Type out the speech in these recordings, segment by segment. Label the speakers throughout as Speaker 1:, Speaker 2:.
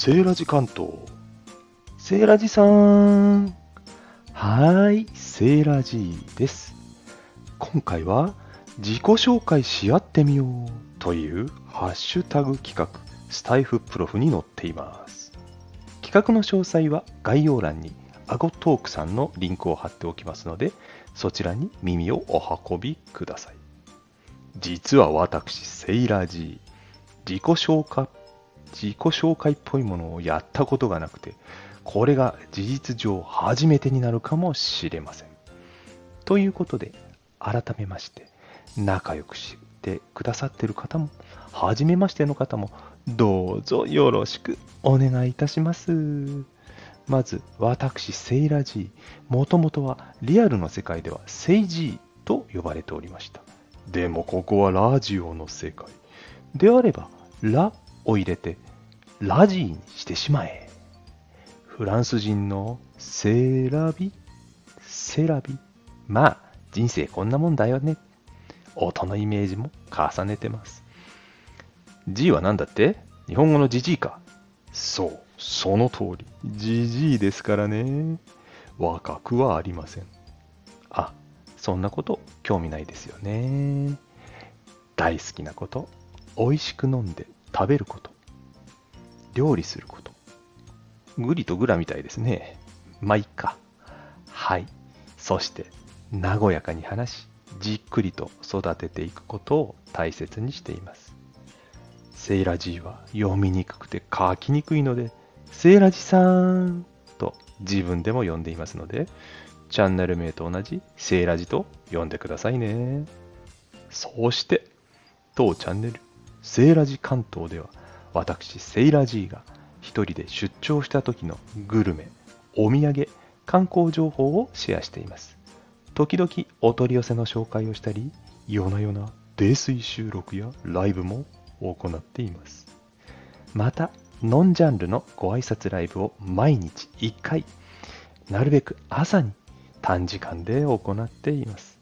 Speaker 1: セーラジ関東。セーラジさん。はーい、セーラジです。今回は自己紹介し合ってみようというハッシュタグ企画、スタイフプロフに載っています。企画の詳細は概要欄にアゴトークさんのリンクを貼っておきますので、そちらに耳をお運びください。実は私、セイラジー、自己紹介、自己紹介っぽいものをやったことがなくて、これが事実上初めてになるかもしれません。ということで、改めまして、仲良くしてくださってる方も、初めましての方も、どうぞよろしくお願いいたします。まず、私、セイラジー。もともとはリアルの世界ではセイジーと呼ばれておりました。でもここはラジオの世界。であれば、ラを入れて、ラジーにしてしまえ。フランス人のセラビ、セラビ？まあ、人生こんなもんだよね。音のイメージも重ねてます。G は何だって？日本語のジジイか？そう、その通り。ジジイですからね。若くはありません。あ、そんなこと興味ないですよね。大好きなこと、美味しく飲んで食べること、料理すること。グリとグラみたいですね。まあ、いっか。はい。そして、和やかに話し、じっくりと育てていくことを大切にしています。セイラジーは読みにくくて書きにくいので、セイラジさんと自分でも呼んでいますので、チャンネル名と同じセイラジと呼んでくださいね。そして、当チャンネル、セイラジ関東では、私、セイラジーが一人で出張した時のグルメ、お土産、観光情報をシェアしています。時々お取り寄せの紹介をしたり、夜な夜な泥酔収録やライブも行っています。また、ノンジャンルのご挨拶ライブを毎日1回、なるべく朝に短時間で行っています。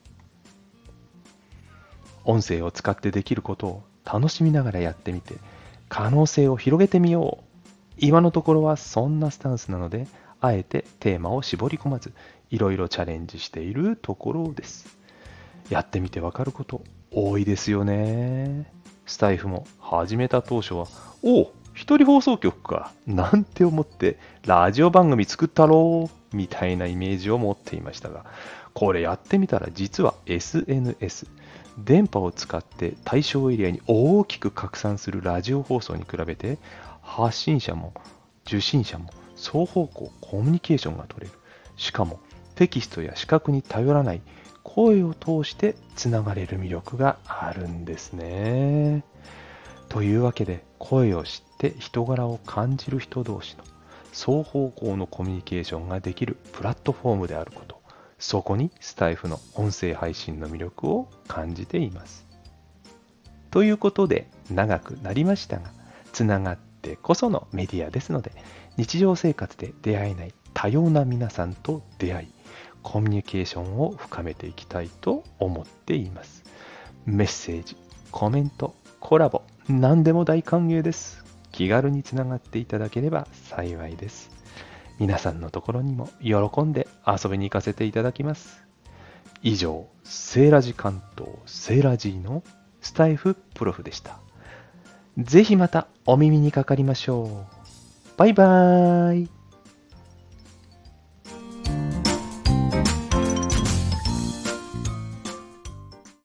Speaker 1: 音声を使ってできることを楽しみながらやってみて、可能性を広げてみよう。今のところはそんなスタンスなので、あえてテーマを絞り込まず、いろいろチャレンジしているところです。やってみてわかること多いですよね。スタイフも始めた当初は、おお、一人放送局か、なんて思って、ラジオ番組作ったろう、みたいなイメージを持っていましたが、これやってみたら実は SNS、電波を使って対象エリアに大きく拡散するラジオ放送に比べて、発信者も受信者も双方向コミュニケーションが取れる。しかもテキストや視覚に頼らない声を通してつながれる魅力があるんですね。というわけで声を知って人柄を感じる人同士の双方向のコミュニケーションができるプラットフォームであること。そこにスタイフの音声配信の魅力を感じています。ということで長くなりましたが、つながってこそのメディアですので、日常生活で出会えない多様な皆さんと出会い、コミュニケーションを深めていきたいと思っています。メッセージ、コメント、コラボ、何でも大歓迎です。気軽につながっていただければ幸いです。皆さんのところにも喜んで遊びに行かせていただきます。以上、セーラジ関東セーラジーのスタイフプロフでした。ぜひまたお耳にかかりましょう。バイバーイ。